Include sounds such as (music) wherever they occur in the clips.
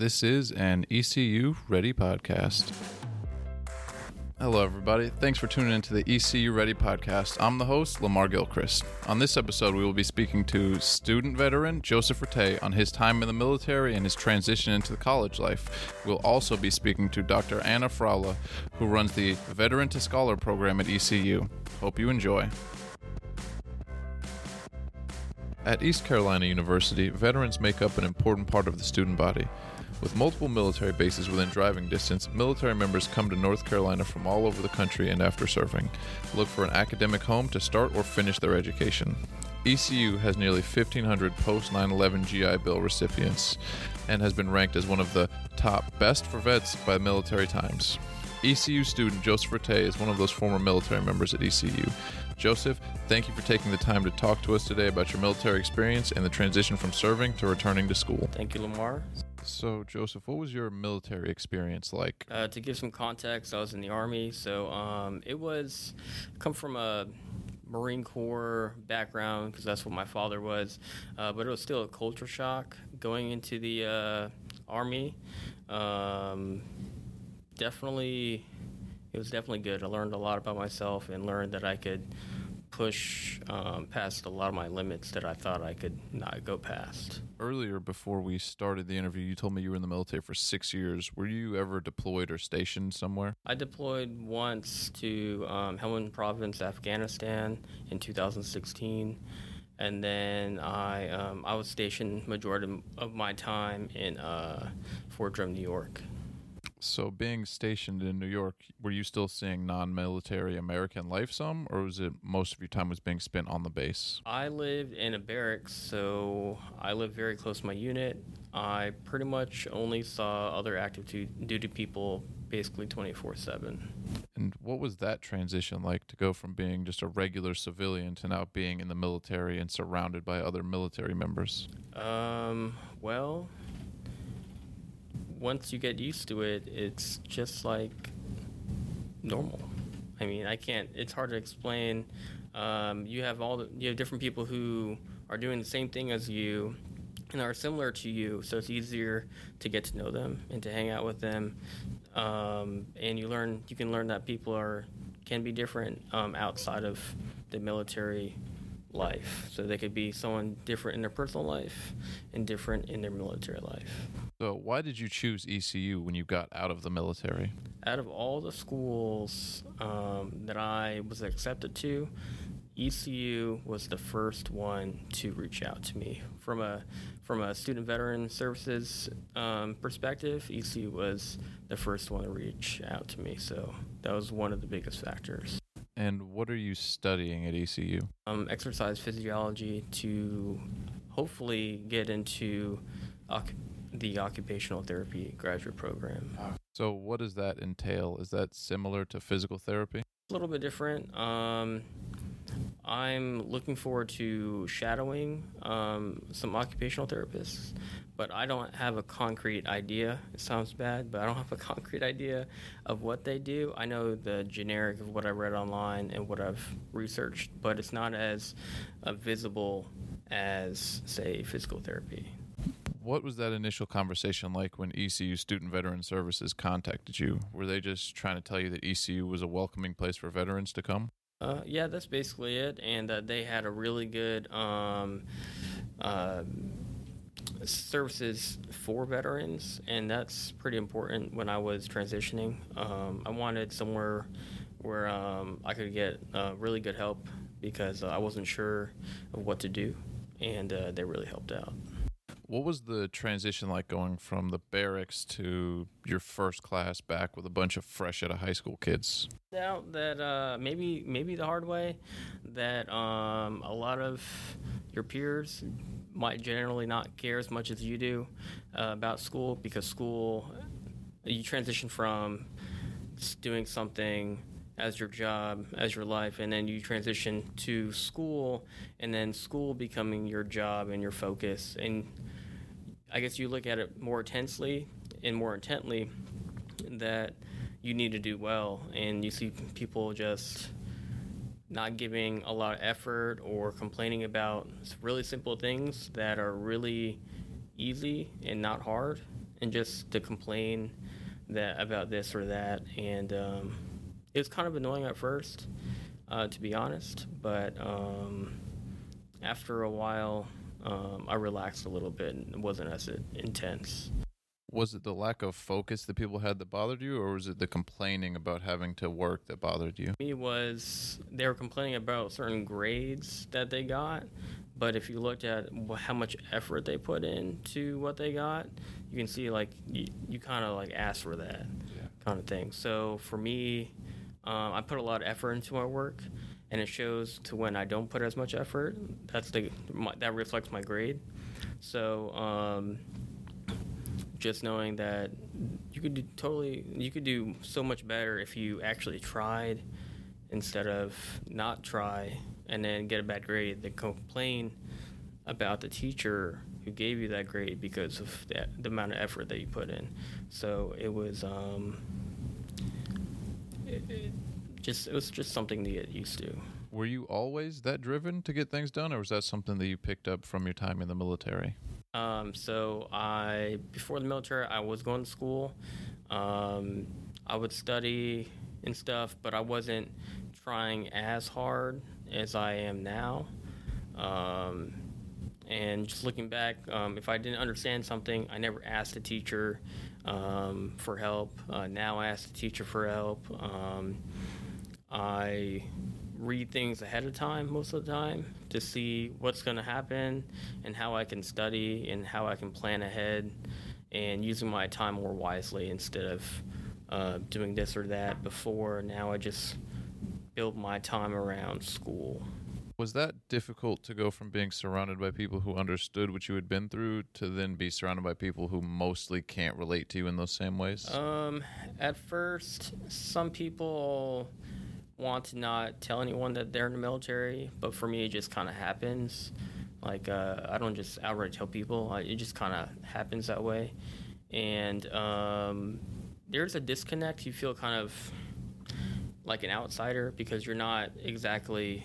This is an ECU Ready podcast. Hello, everybody. Thanks for tuning into the ECU Ready podcast. I'm the host, Lamar Gilchrist. On this episode, we will be speaking to student veteran Joseph Rattay on his time in the military and his transition into the college life. We'll also be speaking to Dr. Anna Froula, who runs the Veteran to Scholar program at ECU. Hope you enjoy. At East Carolina University, veterans make up an important part of the student body. With multiple military bases within driving distance, military members come to North Carolina from all over the country and after serving, look for an academic home to start or finish their education. ECU has nearly 1,500 post 9 11 GI Bill recipients and has been ranked as one of the top best for vets by Military Times. ECU student Joseph Rattay is one of those former military members at ECU. Joseph, thank you for taking the time to talk to us today about your military experience and the transition from serving to returning to school. Thank you, Lamar. So, Joseph, what was your military experience like? Uh, to give some context, I was in the Army, so um, it was come from a Marine Corps background because that's what my father was, uh, but it was still a culture shock going into the uh, Army. Um, definitely, it was definitely good. I learned a lot about myself and learned that I could push um, past a lot of my limits that I thought I could not go past. Earlier, before we started the interview, you told me you were in the military for six years. Were you ever deployed or stationed somewhere? I deployed once to um, Helmand Province, Afghanistan in 2016. And then I, um, I was stationed majority of my time in uh, Fort Drum, New York. So, being stationed in New York, were you still seeing non-military American life some, or was it most of your time was being spent on the base? I lived in a barracks, so I lived very close to my unit. I pretty much only saw other active duty people basically 24/7. And what was that transition like to go from being just a regular civilian to now being in the military and surrounded by other military members? Um, well, once you get used to it, it's just like normal. I mean, I can't. It's hard to explain. Um, you have all the you have different people who are doing the same thing as you and are similar to you, so it's easier to get to know them and to hang out with them. Um, and you learn you can learn that people are can be different um, outside of the military life. So they could be someone different in their personal life and different in their military life. So, why did you choose ECU when you got out of the military? Out of all the schools um, that I was accepted to, ECU was the first one to reach out to me from a from a student veteran services um, perspective. ECU was the first one to reach out to me, so that was one of the biggest factors. And what are you studying at ECU? Um, exercise physiology to hopefully get into the occupational therapy graduate program. So, what does that entail? Is that similar to physical therapy? A little bit different. Um, I'm looking forward to shadowing um, some occupational therapists, but I don't have a concrete idea. It sounds bad, but I don't (laughs) have a concrete idea of what they do. I know the generic of what I read online and what I've researched, but it's not as uh, visible as, say, physical therapy. What was that initial conversation like when ECU Student Veteran Services contacted you? Were they just trying to tell you that ECU was a welcoming place for veterans to come? Uh, yeah, that's basically it. And uh, they had a really good um, uh, services for veterans, and that's pretty important when I was transitioning. Um, I wanted somewhere where um, I could get uh, really good help because uh, I wasn't sure of what to do, and uh, they really helped out. What was the transition like going from the barracks to your first class back with a bunch of fresh out of high school kids? Out that uh, maybe maybe the hard way that um, a lot of your peers might generally not care as much as you do uh, about school because school you transition from doing something as your job, as your life, and then you transition to school, and then school becoming your job and your focus. And I guess you look at it more intensely and more intently that you need to do well, and you see people just not giving a lot of effort or complaining about really simple things that are really easy and not hard. and just to complain that about this or that, and um, it was kind of annoying at first, uh, to be honest. But um, after a while, um, I relaxed a little bit and it wasn't as intense. Was it the lack of focus that people had that bothered you, or was it the complaining about having to work that bothered you? Me was they were complaining about certain grades that they got, but if you looked at how much effort they put into what they got, you can see like you, you kind of like ask for that Yeah. kind of thing. So for me, um, I put a lot of effort into my work, and it shows to when I don't put as much effort. That's the my, that reflects my grade. So um, just knowing that you could do totally you could do so much better if you actually tried instead of not try and then get a bad grade then complain about the teacher who gave you that grade because of that, the amount of effort that you put in so it was um, it, it just it was just something to get used to Were you always that driven to get things done, or was that something that you picked up from your time in the military? Um, so I before the military, I was going to school. Um, I would study and stuff, but I wasn't trying as hard as I am now. Um, and just looking back, um, if I didn't understand something, I never asked the teacher um, for help. Uh, now I ask the teacher for help. Um, I read things ahead of time most of the time to see what's going to happen and how I can study and how I can plan ahead and using my time more wisely instead of uh, doing this or that before. Now I just build my time around school. Was that difficult to go from being surrounded by people who understood what you had been through to then be surrounded by people who mostly can't relate to you in those same ways? Um, at first, some people want to not tell anyone that they're in the military, but for me, it just kind of happens. Like, uh, I don't just outright tell people, it just kind of happens that way. And um, there's a disconnect. You feel kind of like an outsider because you're not exactly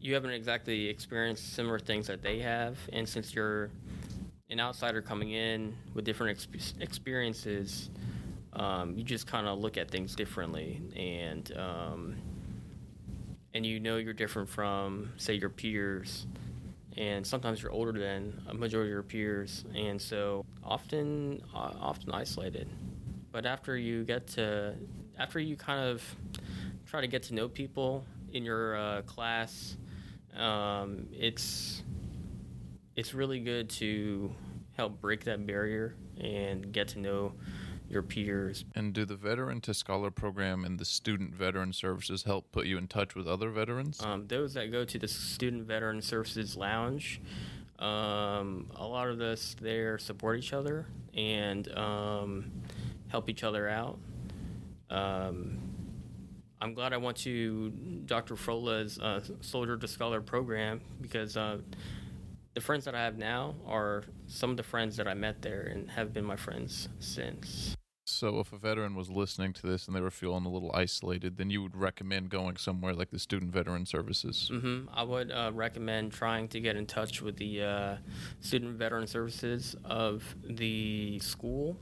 you haven't exactly experienced similar things that they have and since you're an outsider coming in with different exp- experiences um, you just kind of look at things differently and um, and you know you're different from say your peers. And sometimes you're older than a majority of your peers. And so often uh, often isolated. But after you get to after you kind of try to get to know people in your uh, class um, it's it's really good to help break that barrier and get to know your peers. and do the veteran to scholar program and the student veteran services help put you in touch with other veterans? Um, those that go to the Student Veteran Services Lounge, um, a lot of us there support each other and um, help each other out. Um, I'm glad I went to Dr. Froula's uh, Soldier to Scholar program because uh, the friends that I have now are some of the friends that I met there and have been my friends since. So, if a veteran was listening to this and they were feeling a little isolated, then you would recommend going somewhere like the Student Veteran Services. hmm I would uh, recommend trying to get in touch with the uh, student veteran services of the school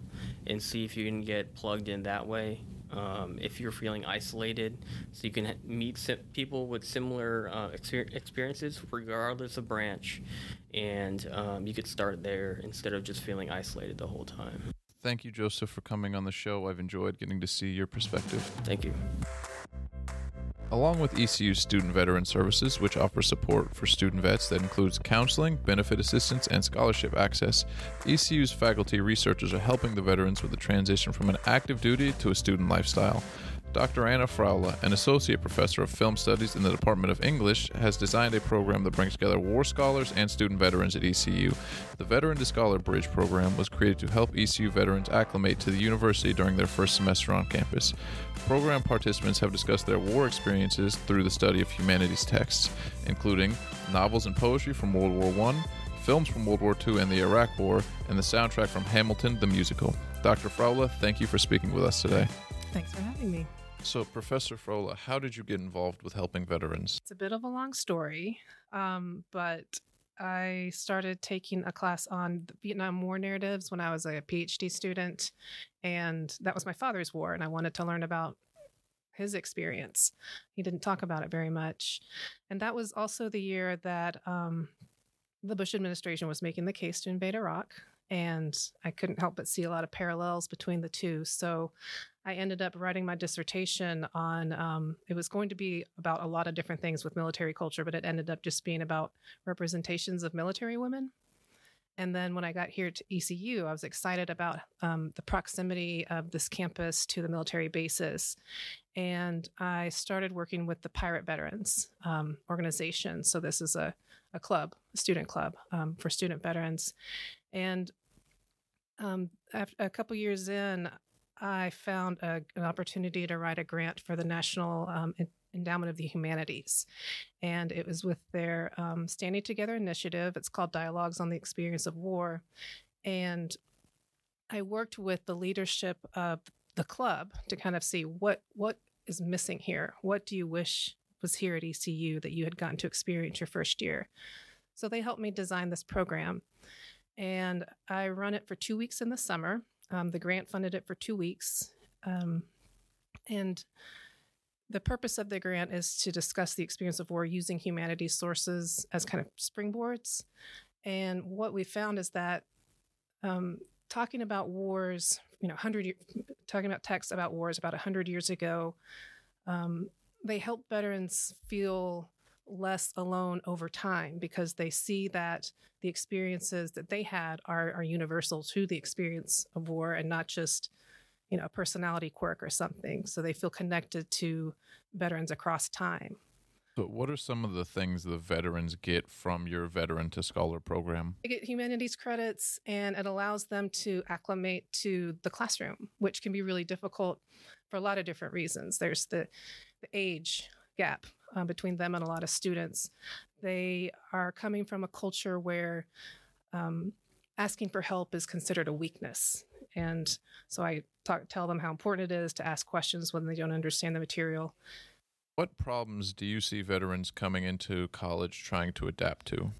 and see if you can get plugged in that way. Um, if you're feeling isolated, so you can meet people with similar uh, exper- experiences, regardless of branch, and um, you could start there instead of just feeling isolated the whole time. Thank you, Joseph, for coming on the show. I've enjoyed getting to see your perspective. Thank you. Along with ECU Student Veteran Services, which offers support for student vets that includes counseling, benefit assistance, and scholarship access, ECU's faculty researchers are helping the veterans with the transition from an active duty to a student lifestyle. Dr. Anna Froula, an associate professor of film studies in the Department of English, has designed a program that brings together war scholars and student veterans at ECU. The Veteran to Scholar Bridge program was created to help ECU veterans acclimate to the university during their first semester on campus. Program participants have discussed their war experiences through the study of humanities texts, including novels and poetry from World War I, films from World War II and the Iraq War, and the soundtrack from Hamilton the musical. Dr. Froula, thank you for speaking with us today. Thanks for having me. So, Professor Froula, how did you get involved with helping veterans? It's a bit of a long story, um, but I started taking a class on the Vietnam War narratives when I was a PhD student, and that was my father's war, and I wanted to learn about his experience. He didn't talk about it very much, and that was also the year that um, the Bush administration was making the case to invade Iraq, and I couldn't help but see a lot of parallels between the two. So I ended up writing my dissertation on um, it was going to be about a lot of different things with military culture, but it ended up just being about representations of military women. And then when I got here to ECU, I was excited about um, the proximity of this campus to the military bases. And I started working with the Pirate Veterans um, organization. So this is a, a club, a student club um, for student veterans. And um, after a couple years in, I found a, an opportunity to write a grant for the National um, Endowment of the Humanities. And it was with their um, Standing Together initiative. It's called Dialogues on the Experience of War. And I worked with the leadership of the club to kind of see what, what is missing here. What do you wish was here at ECU that you had gotten to experience your first year? So they helped me design this program. And I run it for two weeks in the summer. Um, the grant funded it for two weeks. Um, and the purpose of the grant is to discuss the experience of war using humanities sources as kind of springboards. And what we found is that um, talking about wars, you know, hundred talking about texts about wars about hundred years ago, um, they help veterans feel less alone over time because they see that the experiences that they had are, are universal to the experience of war and not just you know a personality quirk or something. So they feel connected to veterans across time. So what are some of the things the veterans get from your veteran to scholar program? They get humanities credits and it allows them to acclimate to the classroom which can be really difficult for a lot of different reasons. There's the, the age gap uh, between them and a lot of students. They are coming from a culture where um, asking for help is considered a weakness. And so I talk, tell them how important it is to ask questions when they don't understand the material. What problems do you see veterans coming into college trying to adapt to?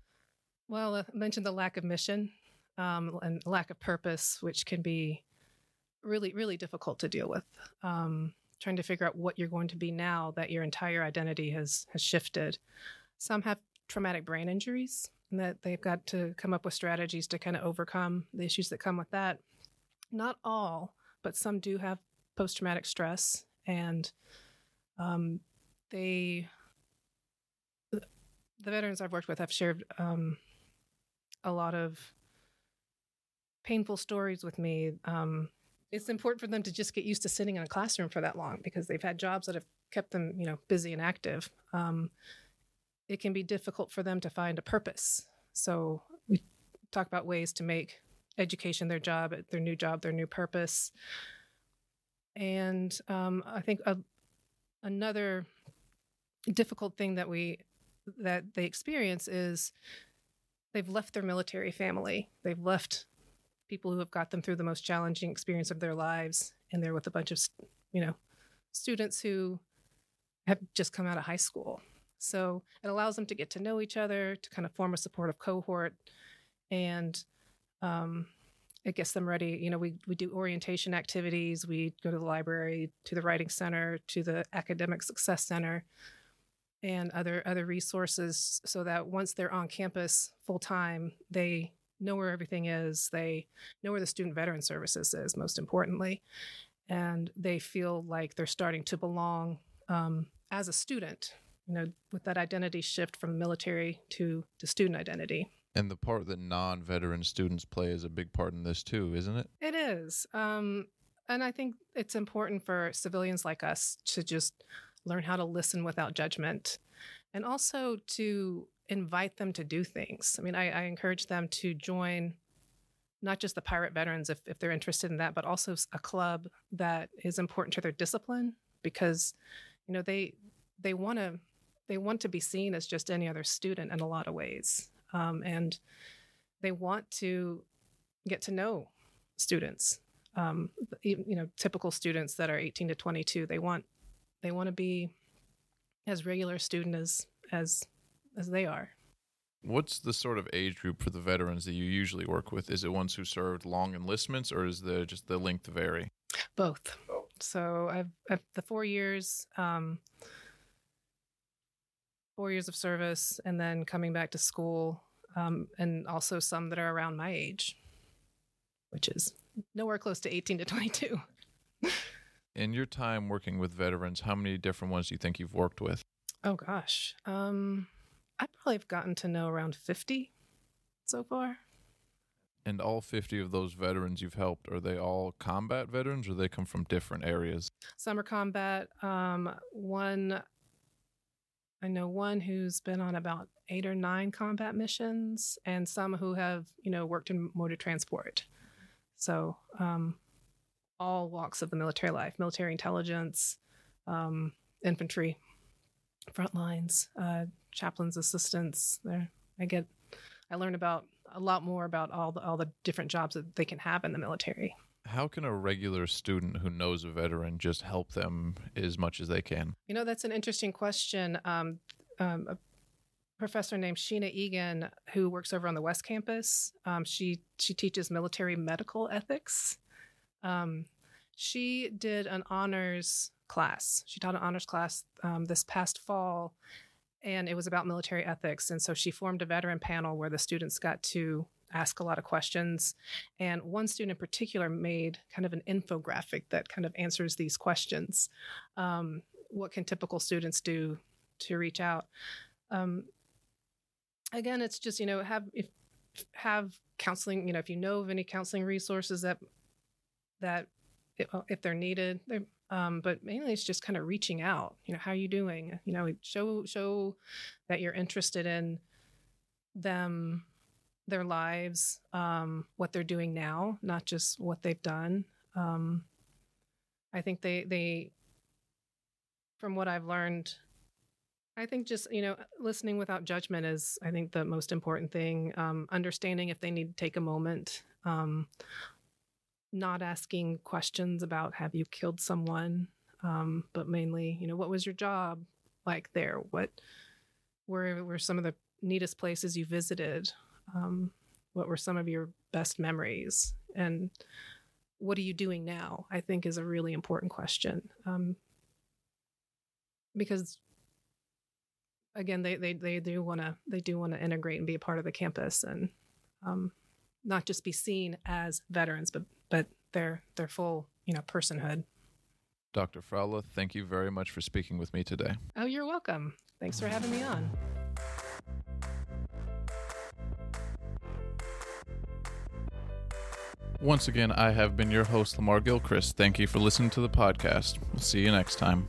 Well, I mentioned the lack of mission um, and lack of purpose, which can be really, really difficult to deal with. Um, trying to figure out what you're going to be now that your entire identity has has shifted. Some have traumatic brain injuries and that they've got to come up with strategies to kind of overcome the issues that come with that. Not all, but some do have post traumatic stress and um, they the veterans I've worked with have shared um, a lot of painful stories with me. Um, it's important for them to just get used to sitting in a classroom for that long because they've had jobs that have kept them, you know, busy and active. Um, it can be difficult for them to find a purpose. So we talk about ways to make education their job, their new job, their new purpose. And um, I think a, another difficult thing that we that they experience is they've left their military family. They've left people who have got them through the most challenging experience of their lives and they're with a bunch of you know students who have just come out of high school. So it allows them to get to know each other to kind of form a supportive cohort and um, it gets them ready. You know we, we do orientation activities. We go to the library to the writing center to the academic success center and other other resources so that once they're on campus full time they know where everything is. They know where the student veteran services is, most importantly. And they feel like they're starting to belong um, as a student, you know, with that identity shift from military to, to student identity. And the part that non veteran students play is a big part in this too, isn't it? It is. Um, and I think it's important for civilians like us to just learn how to listen without judgment and also to invite them to do things. I mean, I, I encourage them to join not just the pirate veterans if, if they're interested in that, but also a club that is important to their discipline because, you know, they they want to they want to be seen as just any other student in a lot of ways, um, and they want to get to know students. Um, you know, typical students that are 18 to 22, they want they want to be as regular student as as as they are. What's the sort of age group for the veterans that you usually work with? Is it ones who served long enlistments, or is the just the length vary? Both. So I've, I've the four years, um, four years of service, and then coming back to school, um, and also some that are around my age, which is nowhere close to 18 to 22. In your time working with veterans, how many different ones do you think you've worked with? Oh gosh, um, I probably have gotten to know around 50 so far. And all 50 of those veterans you've helped, are they all combat veterans or they come from different areas? Summer combat. Um, one, I know one who's been on about eight or nine combat missions, and some who have, you know, worked in motor transport. So, um, all walks of the military life military intelligence, um, infantry, front lines, uh, chaplains, assistants. There, I get, I learn about a lot more about all the all the different jobs that they can have in the military. How can a regular student who knows a veteran just help them as much as they can? You know, that's an interesting question. Um, um, a professor named Sheena Eagan, who works over on the West Campus, um, she she teaches military medical ethics. Um, she did an honors class. She taught an honors class um, this past fall, and it was about military ethics. And so she formed a veteran panel where the students got to ask a lot of questions. And one student in particular made kind of an infographic that kind of answers these questions. Um, what can typical students do to reach out? Um, again, it's just you know have if have counseling. You know, if you know of any counseling resources that that if, if they're needed, they're um, but mainly it's just kind of reaching out you know how are you doing? You know show show that you're interested in them their lives um, what they're doing now not just what they've done. Um, i think they they from what i've learned i think just you know listening without judgment is i think the most important thing. Um, understanding if they need to take a moment um, not asking questions about have you killed someone, um, but mainly, you know, what was your job like there? What were were some of the neatest places you visited? Um, what were some of your best memories? And what are you doing now? I think is a really important question um, because again, they they they do want to they do want to integrate and be a part of the campus and um, not just be seen as veterans, but but their their full you know personhood. Dr. Froula, thank you very much for speaking with me today. Oh, you're welcome. Thanks for having me on. Once again, I have been your host, Lamar Gilchrist. Thank you for listening to the podcast. We'll see you next time.